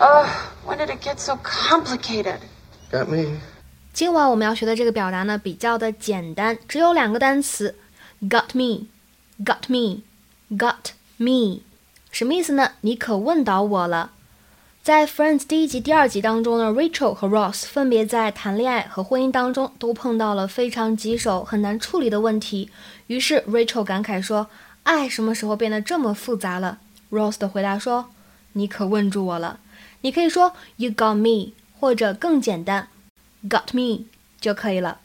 Ugh, when did it get so complicated? Got me. 今晚我们要学的这个表达呢，比较的简单，只有两个单词，got me，got me，got me，什么意思呢？你可问倒我了。在 Friends 第一集、第二集当中呢，Rachel 和 Ross 分别在谈恋爱和婚姻当中都碰到了非常棘手、很难处理的问题。于是 Rachel 感慨说：“爱什么时候变得这么复杂了？”Ross 的回答说：“你可问住我了。”你可以说 “You got me”，或者更简单。got me 就可以了。